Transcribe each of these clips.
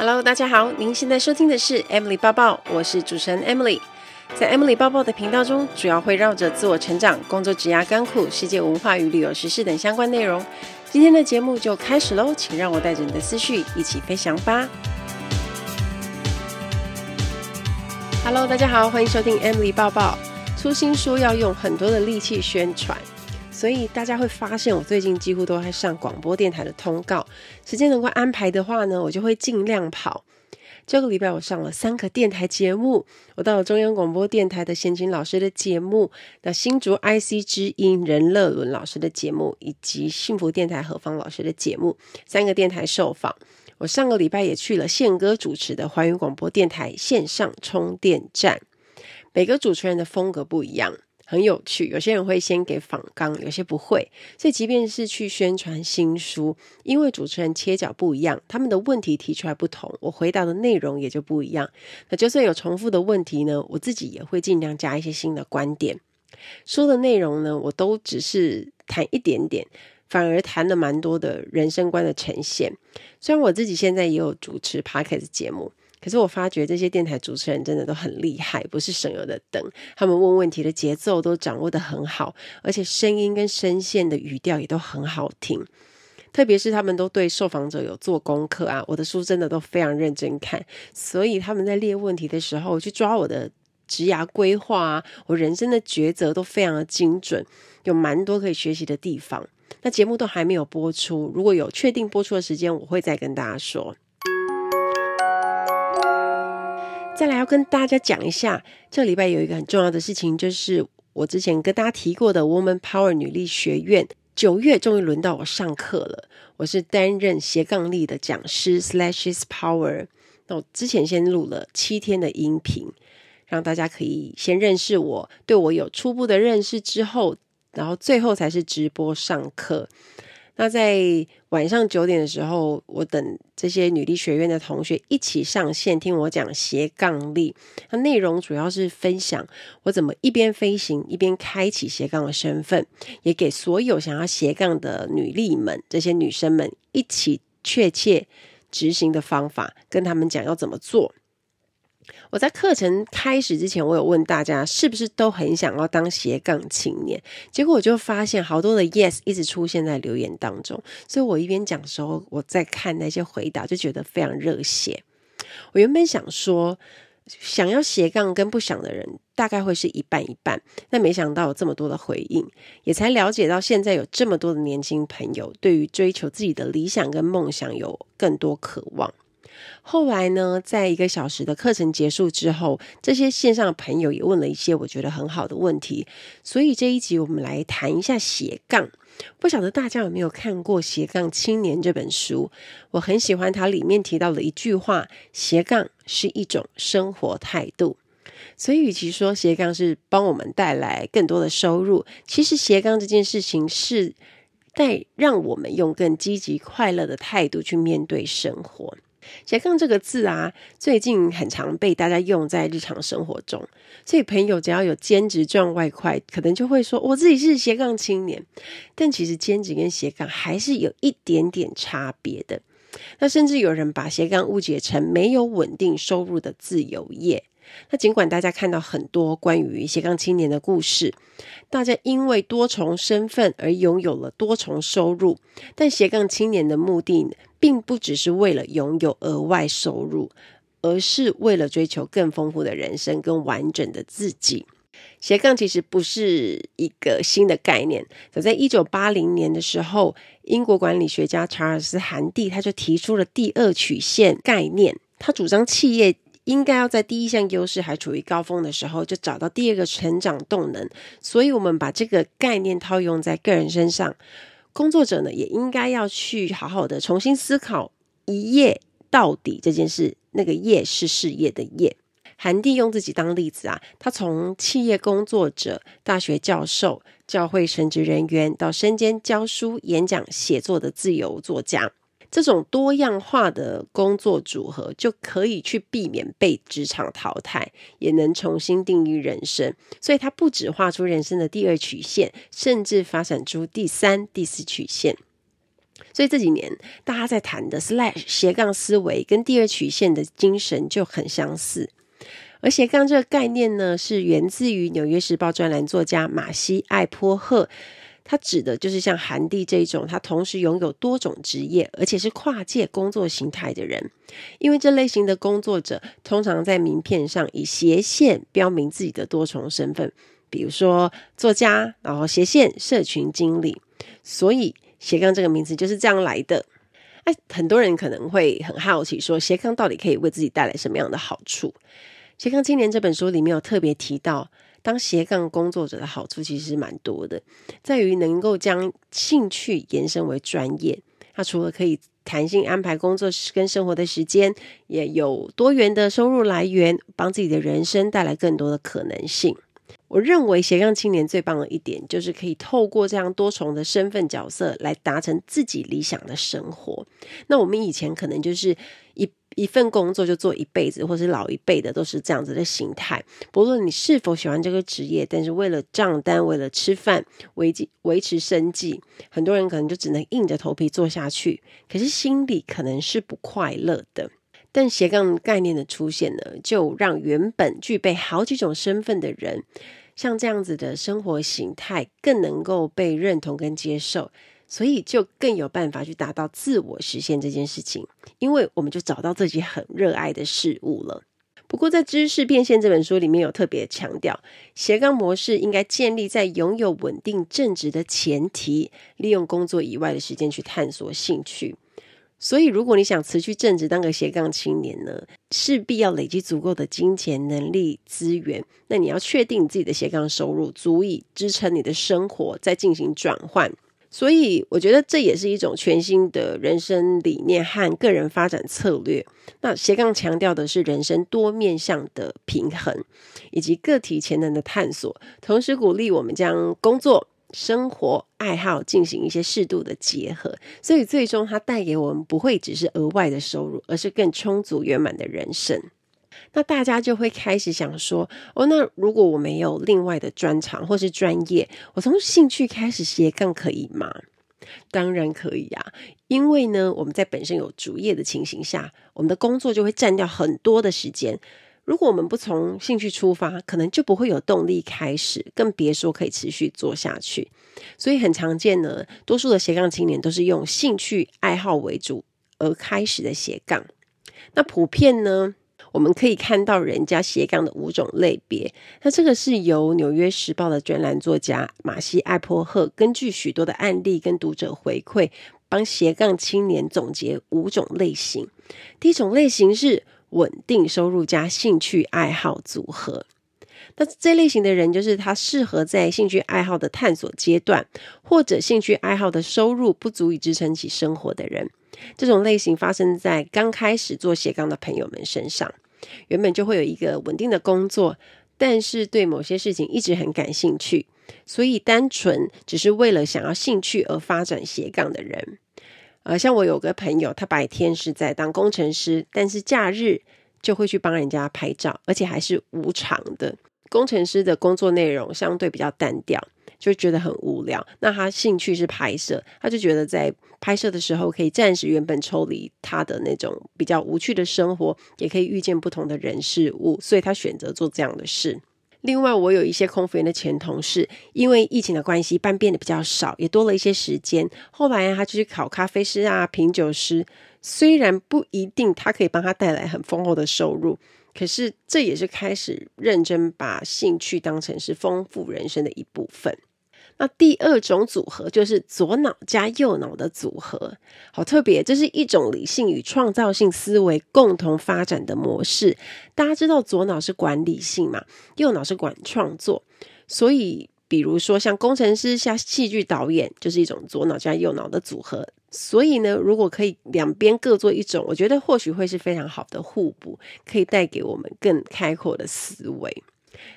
Hello，大家好，您现在收听的是 Emily 抱抱，我是主持人 Emily。在 Emily 抱抱的频道中，主要会绕着自我成长、工作、职涯、甘苦、世界文化与旅游时事等相关内容。今天的节目就开始喽，请让我带着你的思绪一起飞翔吧。Hello，大家好，欢迎收听 Emily 抱抱。粗心说要用很多的力气宣传。所以大家会发现，我最近几乎都在上广播电台的通告。时间能够安排的话呢，我就会尽量跑。这个礼拜我上了三个电台节目，我到了中央广播电台的贤君老师的节目，那新竹 IC 之音任乐伦老师的节目，以及幸福电台何芳老师的节目，三个电台受访。我上个礼拜也去了宪哥主持的华语广播电台线上充电站，每个主持人的风格不一样。很有趣，有些人会先给访纲，有些不会。所以，即便是去宣传新书，因为主持人切角不一样，他们的问题提出来不同，我回答的内容也就不一样。那就算有重复的问题呢，我自己也会尽量加一些新的观点。书的内容呢，我都只是谈一点点，反而谈了蛮多的人生观的呈现。虽然我自己现在也有主持 Podcast 节目。可是我发觉这些电台主持人真的都很厉害，不是省油的灯。他们问问题的节奏都掌握得很好，而且声音跟声线的语调也都很好听。特别是他们都对受访者有做功课啊，我的书真的都非常认真看，所以他们在列问题的时候，去抓我的职涯规划啊，我人生的抉择都非常的精准，有蛮多可以学习的地方。那节目都还没有播出，如果有确定播出的时间，我会再跟大家说。再来要跟大家讲一下，这礼拜有一个很重要的事情，就是我之前跟大家提过的 Woman Power 女力学院，九月终于轮到我上课了。我是担任斜杠力的讲师，Slash is Power。那我之前先录了七天的音频，让大家可以先认识我，对我有初步的认识之后，然后最后才是直播上课。那在晚上九点的时候，我等这些女力学院的同学一起上线听我讲斜杠力。那内容主要是分享我怎么一边飞行一边开启斜杠的身份，也给所有想要斜杠的女力们、这些女生们一起确切执行的方法，跟他们讲要怎么做。我在课程开始之前，我有问大家是不是都很想要当斜杠青年？结果我就发现好多的 yes 一直出现在留言当中，所以我一边讲的时候，我在看那些回答，就觉得非常热血。我原本想说，想要斜杠跟不想的人大概会是一半一半，但没想到有这么多的回应，也才了解到现在有这么多的年轻朋友对于追求自己的理想跟梦想有更多渴望。后来呢，在一个小时的课程结束之后，这些线上的朋友也问了一些我觉得很好的问题，所以这一集我们来谈一下斜杠。不晓得大家有没有看过《斜杠青年》这本书？我很喜欢它里面提到的一句话：斜杠是一种生活态度。所以，与其说斜杠是帮我们带来更多的收入，其实斜杠这件事情是带让我们用更积极、快乐的态度去面对生活。斜杠这个字啊，最近很常被大家用在日常生活中。所以朋友只要有兼职赚外快，可能就会说我自己是斜杠青年。但其实兼职跟斜杠还是有一点点差别的。那甚至有人把斜杠误解成没有稳定收入的自由业。那尽管大家看到很多关于斜杠青年的故事，大家因为多重身份而拥有了多重收入，但斜杠青年的目的，并不只是为了拥有额外收入，而是为了追求更丰富的人生、跟完整的自己。斜杠其实不是一个新的概念，早在一九八零年的时候，英国管理学家查尔斯·韩蒂他就提出了第二曲线概念，他主张企业应该要在第一项优势还处于高峰的时候，就找到第二个成长动能。所以，我们把这个概念套用在个人身上。工作者呢，也应该要去好好的重新思考一夜到底这件事。那个业是事业的业。韩蒂用自己当例子啊，他从企业工作者、大学教授、教会神职人员，到身兼教书、演讲、写作的自由作家。这种多样化的工作组合，就可以去避免被职场淘汰，也能重新定义人生。所以，他不止画出人生的第二曲线，甚至发展出第三、第四曲线。所以这几年大家在谈的 Slash 斜杠思维跟第二曲线的精神就很相似。而斜杠这个概念呢，是源自于《纽约时报》专栏作家马西·艾波赫。他指的就是像韩帝这种，他同时拥有多种职业，而且是跨界工作形态的人。因为这类型的工作者通常在名片上以斜线标明自己的多重身份，比如说作家，然后斜线社群经理。所以斜杠这个名字就是这样来的。哎，很多人可能会很好奇，说斜杠到底可以为自己带来什么样的好处？斜杠青年这本书里面有特别提到。当斜杠工作者的好处其实是蛮多的，在于能够将兴趣延伸为专业。他除了可以弹性安排工作跟生活的时间，也有多元的收入来源，帮自己的人生带来更多的可能性。我认为斜杠青年最棒的一点，就是可以透过这样多重的身份角色来达成自己理想的生活。那我们以前可能就是一。一份工作就做一辈子，或是老一辈的都是这样子的心态。不论你是否喜欢这个职业，但是为了账单，为了吃饭，维维持生计，很多人可能就只能硬着头皮做下去。可是心里可能是不快乐的。但斜杠概念的出现呢，就让原本具备好几种身份的人，像这样子的生活形态，更能够被认同跟接受。所以就更有办法去达到自我实现这件事情，因为我们就找到自己很热爱的事物了。不过，在《知识变现》这本书里面有特别强调，斜杠模式应该建立在拥有稳定正职的前提，利用工作以外的时间去探索兴趣。所以，如果你想辞去正职当个斜杠青年呢，势必要累积足够的金钱、能力、资源。那你要确定自己的斜杠收入足以支撑你的生活，再进行转换。所以，我觉得这也是一种全新的人生理念和个人发展策略。那斜杠强调的是人生多面向的平衡，以及个体潜能的探索，同时鼓励我们将工作、生活、爱好进行一些适度的结合。所以，最终它带给我们不会只是额外的收入，而是更充足圆满的人生。那大家就会开始想说：哦，那如果我没有另外的专长或是专业，我从兴趣开始斜杠可以吗？当然可以啊，因为呢，我们在本身有主业的情形下，我们的工作就会占掉很多的时间。如果我们不从兴趣出发，可能就不会有动力开始，更别说可以持续做下去。所以很常见呢，多数的斜杠青年都是用兴趣爱好为主而开始的斜杠。那普遍呢，我们可以看到人家斜杠的五种类别，那这个是由《纽约时报》的专栏作家马西·艾波赫根据许多的案例跟读者回馈，帮斜杠青年总结五种类型。第一种类型是稳定收入加兴趣爱好组合，那这类型的人就是他适合在兴趣爱好的探索阶段，或者兴趣爱好的收入不足以支撑起生活的人。这种类型发生在刚开始做斜杠的朋友们身上，原本就会有一个稳定的工作，但是对某些事情一直很感兴趣，所以单纯只是为了想要兴趣而发展斜杠的人。呃，像我有个朋友，他白天是在当工程师，但是假日就会去帮人家拍照，而且还是无偿的。工程师的工作内容相对比较单调。就觉得很无聊，那他兴趣是拍摄，他就觉得在拍摄的时候可以暂时原本抽离他的那种比较无趣的生活，也可以遇见不同的人事物，所以他选择做这样的事。另外，我有一些空服员的前同事，因为疫情的关系，班变得比较少，也多了一些时间。后来他就去考咖啡师啊、品酒师，虽然不一定他可以帮他带来很丰厚的收入，可是这也是开始认真把兴趣当成是丰富人生的一部分。那第二种组合就是左脑加右脑的组合，好特别，这是一种理性与创造性思维共同发展的模式。大家知道左脑是管理性嘛，右脑是管创作，所以比如说像工程师、像戏剧导演，就是一种左脑加右脑的组合。所以呢，如果可以两边各做一种，我觉得或许会是非常好的互补，可以带给我们更开阔的思维。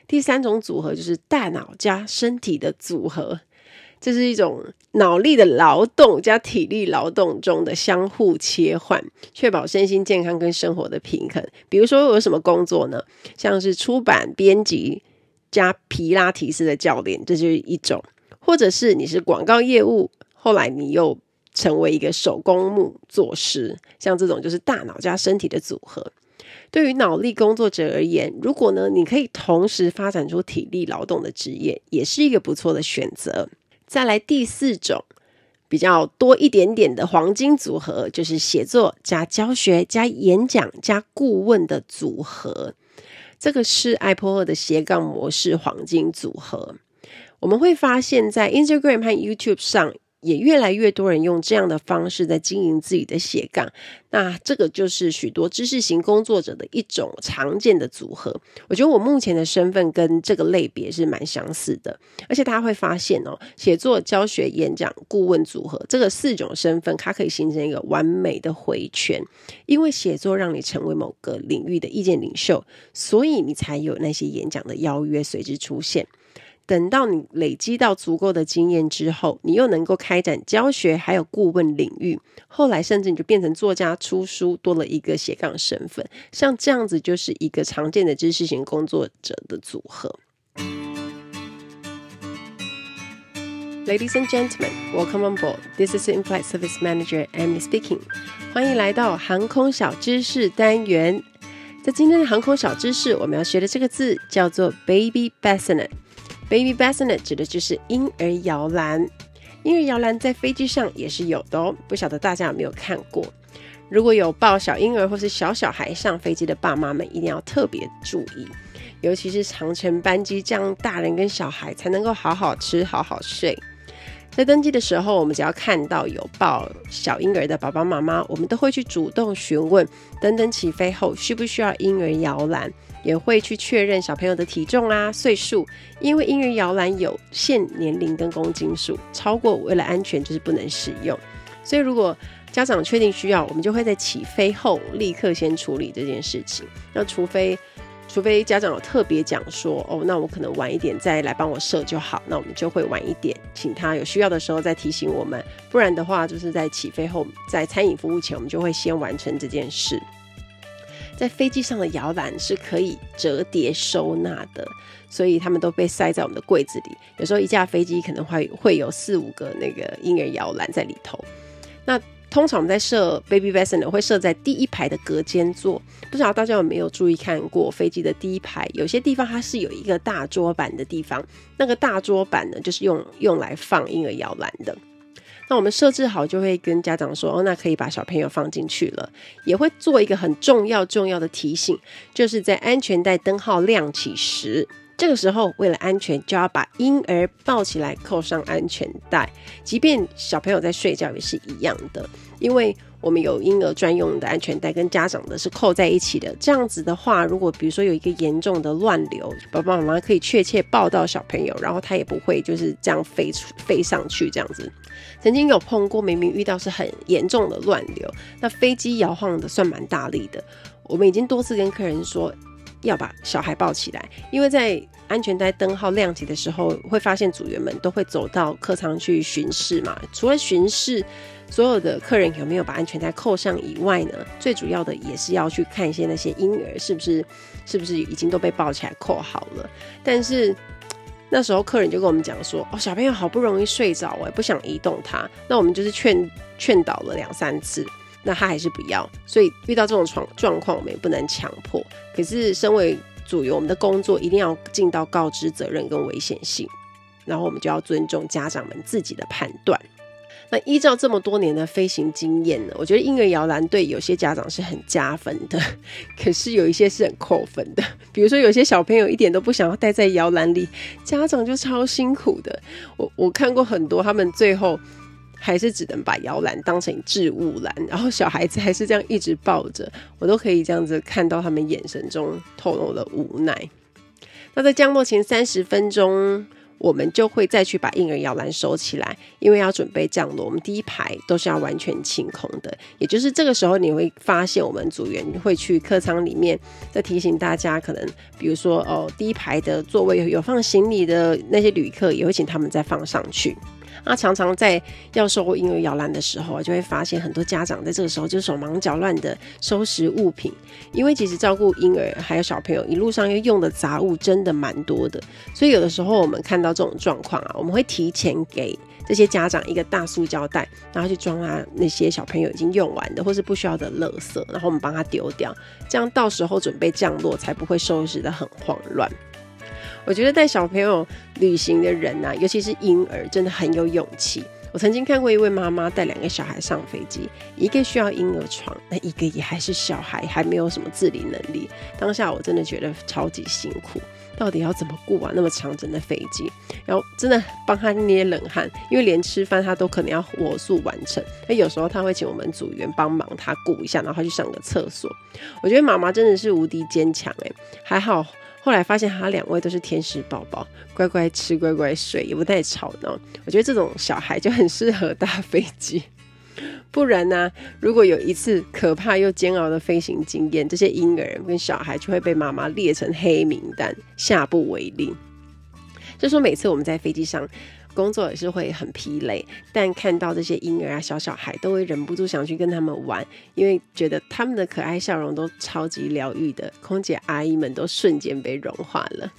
第三种组合就是大脑加身体的组合，这是一种脑力的劳动加体力劳动中的相互切换，确保身心健康跟生活的平衡。比如说有什么工作呢？像是出版编辑加皮拉提斯的教练，这就是一种；或者是你是广告业务，后来你又成为一个手工木作师。像这种就是大脑加身体的组合。对于脑力工作者而言，如果呢，你可以同时发展出体力劳动的职业，也是一个不错的选择。再来第四种，比较多一点点的黄金组合，就是写作加教学加演讲加顾问的组合。这个是艾泼赫的斜杠模式黄金组合。我们会发现，在 Instagram 和 YouTube 上。也越来越多人用这样的方式在经营自己的斜杠，那这个就是许多知识型工作者的一种常见的组合。我觉得我目前的身份跟这个类别是蛮相似的，而且大家会发现哦，写作、教学、演讲、顾问组合这个四种身份，它可以形成一个完美的回圈。因为写作让你成为某个领域的意见领袖，所以你才有那些演讲的邀约随之出现。等到你累积到足够的经验之后，你又能够开展教学，还有顾问领域，后来甚至你就变成作家、出书，多了一个斜杠身份。像这样子，就是一个常见的知识型工作者的组合。Ladies and gentlemen, welcome on board. This is In-Flight Service Manager Emily speaking. 欢迎来到航空小知识单元。在今天的航空小知识，我们要学的这个字叫做 Baby Bassinet。Baby bassinet 指的就是婴儿摇篮，婴儿摇篮在飞机上也是有的哦，不晓得大家有没有看过？如果有抱小婴儿或是小小孩上飞机的爸妈们，一定要特别注意，尤其是长程班机，这样大人跟小孩才能够好好吃、好好睡。在登机的时候，我们只要看到有抱小婴儿的爸爸妈妈，我们都会去主动询问，等等起飞后需不需要婴儿摇篮。也会去确认小朋友的体重啊、岁数，因为婴儿摇篮有限年龄跟公斤数，超过为了安全就是不能使用。所以如果家长确定需要，我们就会在起飞后立刻先处理这件事情。那除非除非家长有特别讲说，哦，那我可能晚一点再来帮我设就好，那我们就会晚一点，请他有需要的时候再提醒我们。不然的话，就是在起飞后，在餐饮服务前，我们就会先完成这件事。在飞机上的摇篮是可以折叠收纳的，所以他们都被塞在我们的柜子里。有时候一架飞机可能会会有四五个那个婴儿摇篮在里头。那通常我们在设 baby bassinet 会设在第一排的隔间座。不知道大家有没有注意看过飞机的第一排？有些地方它是有一个大桌板的地方，那个大桌板呢，就是用用来放婴儿摇篮的。那我们设置好，就会跟家长说，哦，那可以把小朋友放进去了。也会做一个很重要重要的提醒，就是在安全带灯号亮起时，这个时候为了安全，就要把婴儿抱起来，扣上安全带。即便小朋友在睡觉也是一样的，因为我们有婴儿专用的安全带，跟家长的是扣在一起的。这样子的话，如果比如说有一个严重的乱流，爸爸妈妈可以确切抱到小朋友，然后他也不会就是这样飞出飞上去这样子。曾经有碰过，明明遇到是很严重的乱流，那飞机摇晃的算蛮大力的。我们已经多次跟客人说要把小孩抱起来，因为在安全带灯号亮起的时候，会发现组员们都会走到客舱去巡视嘛。除了巡视所有的客人有没有把安全带扣上以外呢，最主要的也是要去看一些那些婴儿是不是是不是已经都被抱起来扣好了。但是那时候客人就跟我们讲说：“哦，小朋友好不容易睡着，我也不想移动他。”那我们就是劝劝导了两三次，那他还是不要。所以遇到这种状状况，我们也不能强迫。可是身为组员，我们的工作一定要尽到告知责任跟危险性，然后我们就要尊重家长们自己的判断。那依照这么多年的飞行经验呢，我觉得婴儿摇篮对有些家长是很加分的，可是有一些是很扣分的。比如说有些小朋友一点都不想要待在摇篮里，家长就超辛苦的。我我看过很多，他们最后还是只能把摇篮当成置物篮，然后小孩子还是这样一直抱着，我都可以这样子看到他们眼神中透露了无奈。那在降落前三十分钟。我们就会再去把婴儿摇篮收起来，因为要准备降落。我们第一排都是要完全清空的，也就是这个时候你会发现，我们组员会去客舱里面再提醒大家，可能比如说哦，第一排的座位有放行李的那些旅客，也会请他们再放上去。那常常在要收婴儿摇篮的时候，就会发现很多家长在这个时候就手忙脚乱的收拾物品，因为其实照顾婴儿还有小朋友一路上要用的杂物真的蛮多的，所以有的时候我们看到这种状况啊，我们会提前给这些家长一个大塑胶袋，然后去装他那些小朋友已经用完的或是不需要的垃圾，然后我们帮他丢掉，这样到时候准备降落才不会收拾得很慌乱。我觉得带小朋友旅行的人呐、啊，尤其是婴儿，真的很有勇气。我曾经看过一位妈妈带两个小孩上飞机，一个需要婴儿床，那一个也还是小孩，还没有什么自理能力。当下我真的觉得超级辛苦，到底要怎么过啊那么长程的飞机？然后真的帮他捏冷汗，因为连吃饭他都可能要火速完成。那有时候他会请我们组员帮忙他顾一下，然后他去上个厕所。我觉得妈妈真的是无敌坚强哎，还好。后来发现他两位都是天使宝宝，乖乖吃，乖乖睡，也不太吵闹。我觉得这种小孩就很适合搭飞机。不然呢、如果有一次可怕又煎熬的飞行经验，这些婴儿跟小孩就会被妈妈列成黑名单，下不为例。就说每次我们在飞机上。工作也是会很疲累，但看到这些婴儿啊、小小孩，都会忍不住想去跟他们玩，因为觉得他们的可爱笑容都超级疗愈的，空姐阿姨们都瞬间被融化了。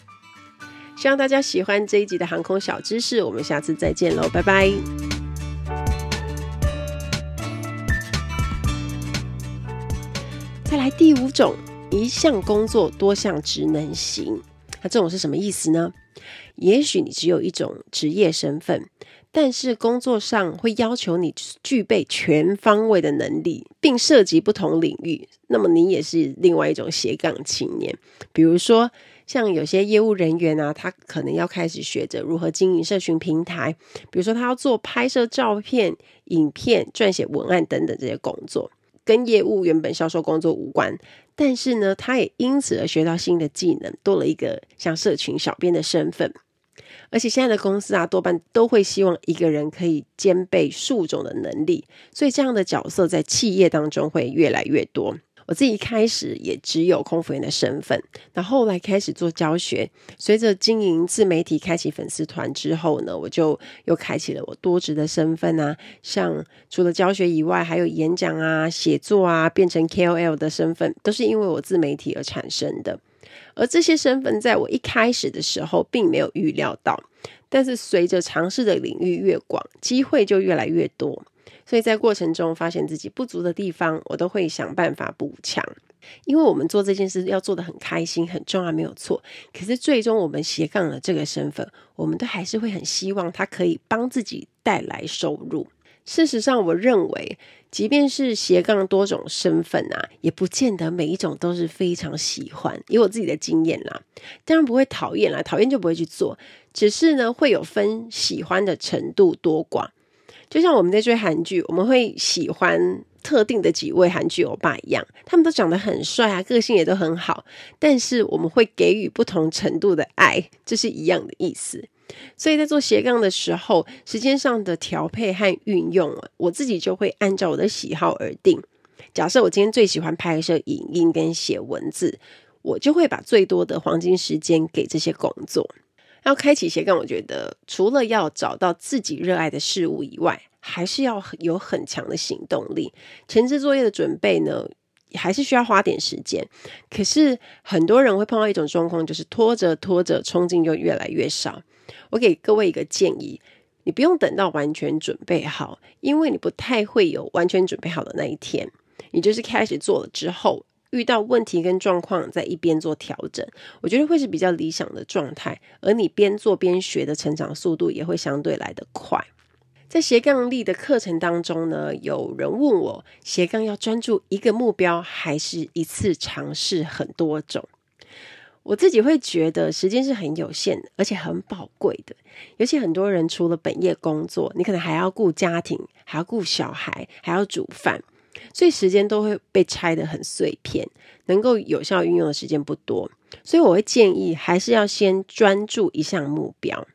希望大家喜欢这一集的航空小知识，我们下次再见喽，拜拜。再来第五种，一项工作多项职能型，那这种是什么意思呢？也许你只有一种职业身份，但是工作上会要求你具备全方位的能力，并涉及不同领域。那么你也是另外一种斜杠青年。比如说，像有些业务人员啊，他可能要开始学着如何经营社群平台。比如说，他要做拍摄照片、影片、撰写文案等等这些工作，跟业务原本销售工作无关。但是呢，他也因此而学到新的技能，多了一个像社群小编的身份。而且现在的公司啊，多半都会希望一个人可以兼备数种的能力，所以这样的角色在企业当中会越来越多。我自己一开始也只有空服员的身份，那后来开始做教学，随着经营自媒体、开启粉丝团之后呢，我就又开启了我多职的身份啊，像除了教学以外，还有演讲啊、写作啊，变成 KOL 的身份，都是因为我自媒体而产生的。而这些身份在我一开始的时候并没有预料到，但是随着尝试的领域越广，机会就越来越多。所以在过程中发现自己不足的地方，我都会想办法补强。因为我们做这件事要做得很开心、很重要，没有错。可是最终我们斜杠了这个身份，我们都还是会很希望它可以帮自己带来收入。事实上，我认为，即便是斜杠多种身份啊，也不见得每一种都是非常喜欢。以我自己的经验啦，当然不会讨厌啦，讨厌就不会去做。只是呢，会有分喜欢的程度多寡。就像我们在追韩剧，我们会喜欢特定的几位韩剧欧巴一样，他们都长得很帅啊，个性也都很好。但是我们会给予不同程度的爱，这是一样的意思。所以在做斜杠的时候，时间上的调配和运用，我自己就会按照我的喜好而定。假设我今天最喜欢拍摄影音跟写文字，我就会把最多的黄金时间给这些工作。要开启斜杠，我觉得除了要找到自己热爱的事物以外，还是要有很强的行动力。前置作业的准备呢，还是需要花点时间。可是很多人会碰到一种状况，就是拖着拖着，冲劲就越来越少。我给各位一个建议，你不用等到完全准备好，因为你不太会有完全准备好的那一天。你就是开始做了之后，遇到问题跟状况，在一边做调整，我觉得会是比较理想的状态。而你边做边学的成长速度也会相对来得快。在斜杠力的课程当中呢，有人问我，斜杠要专注一个目标，还是一次尝试很多种？我自己会觉得时间是很有限，而且很宝贵的。尤其很多人除了本业工作，你可能还要顾家庭，还要顾小孩，还要煮饭，所以时间都会被拆得很碎片，能够有效运用的时间不多。所以我会建议，还是要先专注一项目标，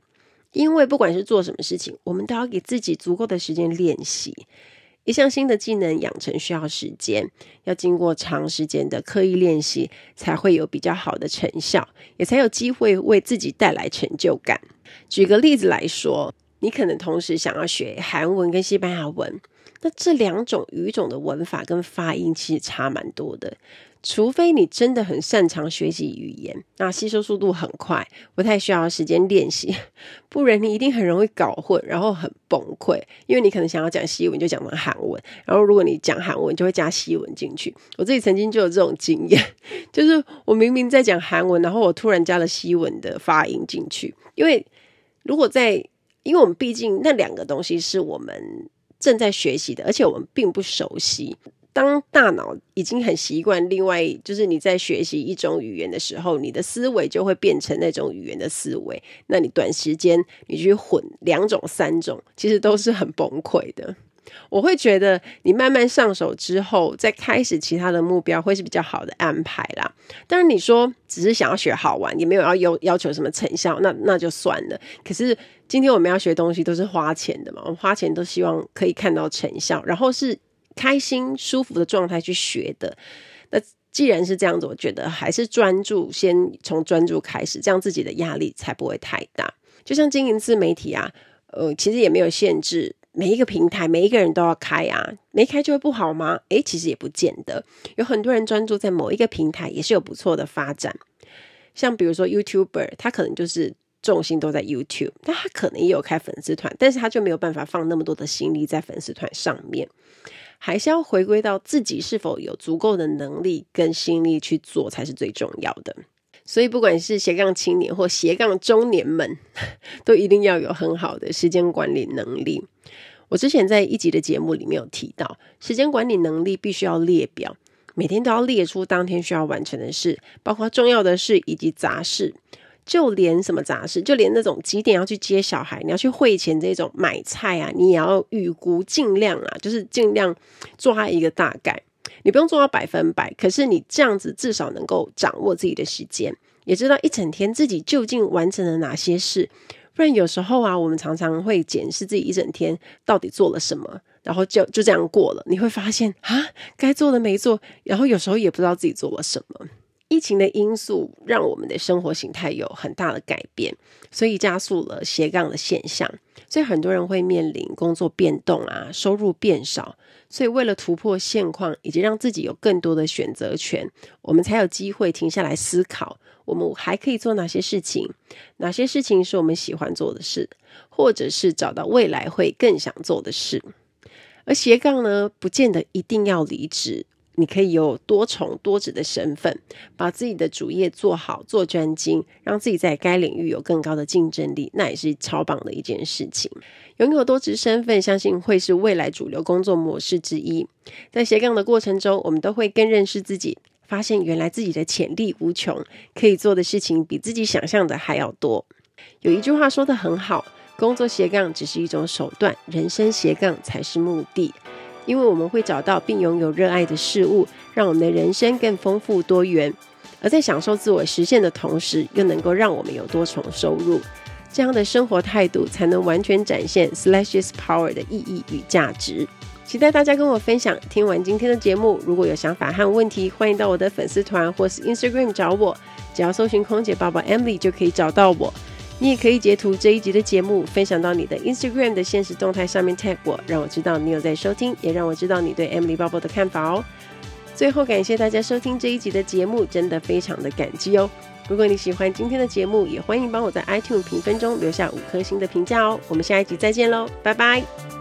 因为不管是做什么事情，我们都要给自己足够的时间练习。一项新的技能养成需要时间，要经过长时间的刻意练习，才会有比较好的成效，也才有机会为自己带来成就感。举个例子来说，你可能同时想要学韩文跟西班牙文，那这两种语种的文法跟发音其实差蛮多的。除非你真的很擅长学习语言，那吸收速度很快，不太需要时间练习，不然你一定很容易搞混，然后很崩溃。因为你可能想要讲西文，就讲成韩文，然后如果你讲韩文，就会加西文进去。我自己曾经就有这种经验，就是我明明在讲韩文，然后我突然加了西文的发音进去。因为如果在，因为我们毕竟那两个东西是我们正在学习的，而且我们并不熟悉。当大脑已经很习惯，另外就是你在学习一种语言的时候，你的思维就会变成那种语言的思维。那你短时间你去混两种、三种，其实都是很崩溃的。我会觉得你慢慢上手之后，再开始其他的目标会是比较好的安排啦。当然，你说只是想要学好玩，也没有要要要求什么成效，那那就算了。可是今天我们要学东西都是花钱的嘛，我们花钱都希望可以看到成效，然后是。开心舒服的状态去学的，那既然是这样子，我觉得还是专注，先从专注开始，这样自己的压力才不会太大。就像经营自媒体啊，呃，其实也没有限制，每一个平台每一个人都要开啊，没开就会不好吗？诶，其实也不见得，有很多人专注在某一个平台，也是有不错的发展。像比如说 YouTuber，他可能就是重心都在 YouTube，但他可能也有开粉丝团，但是他就没有办法放那么多的心力在粉丝团上面。还是要回归到自己是否有足够的能力跟心力去做才是最重要的。所以，不管是斜杠青年或斜杠中年们，都一定要有很好的时间管理能力。我之前在一集的节目里面有提到，时间管理能力必须要列表，每天都要列出当天需要完成的事，包括重要的事以及杂事。就连什么杂事，就连那种几点要去接小孩，你要去汇钱这种买菜啊，你也要预估，尽量啊，就是尽量抓一个大概。你不用做到百分百，可是你这样子至少能够掌握自己的时间，也知道一整天自己究竟完成了哪些事。不然有时候啊，我们常常会检视自己一整天到底做了什么，然后就就这样过了。你会发现啊，该做的没做，然后有时候也不知道自己做了什么。疫情的因素让我们的生活形态有很大的改变，所以加速了斜杠的现象。所以很多人会面临工作变动啊，收入变少。所以为了突破现况，以及让自己有更多的选择权，我们才有机会停下来思考：我们还可以做哪些事情？哪些事情是我们喜欢做的事，或者是找到未来会更想做的事？而斜杠呢，不见得一定要离职。你可以有多重多职的身份，把自己的主业做好，做专精，让自己在该领域有更高的竞争力，那也是超棒的一件事情。拥有多职身份，相信会是未来主流工作模式之一。在斜杠的过程中，我们都会更认识自己，发现原来自己的潜力无穷，可以做的事情比自己想象的还要多。有一句话说得很好：工作斜杠只是一种手段，人生斜杠才是目的。因为我们会找到并拥有热爱的事物，让我们的人生更丰富多元，而在享受自我实现的同时，又能够让我们有多重收入。这样的生活态度，才能完全展现 slashes Power 的意义与价值。期待大家跟我分享。听完今天的节目，如果有想法和问题，欢迎到我的粉丝团或是 Instagram 找我，只要搜寻空姐报报 Emily 就可以找到我。你也可以截图这一集的节目，分享到你的 Instagram 的现实动态上面 tag 我，让我知道你有在收听，也让我知道你对 Emily Bubble 的看法哦。最后，感谢大家收听这一集的节目，真的非常的感激哦。如果你喜欢今天的节目，也欢迎帮我在 iTunes 评分中留下五颗星的评价哦。我们下一集再见喽，拜拜。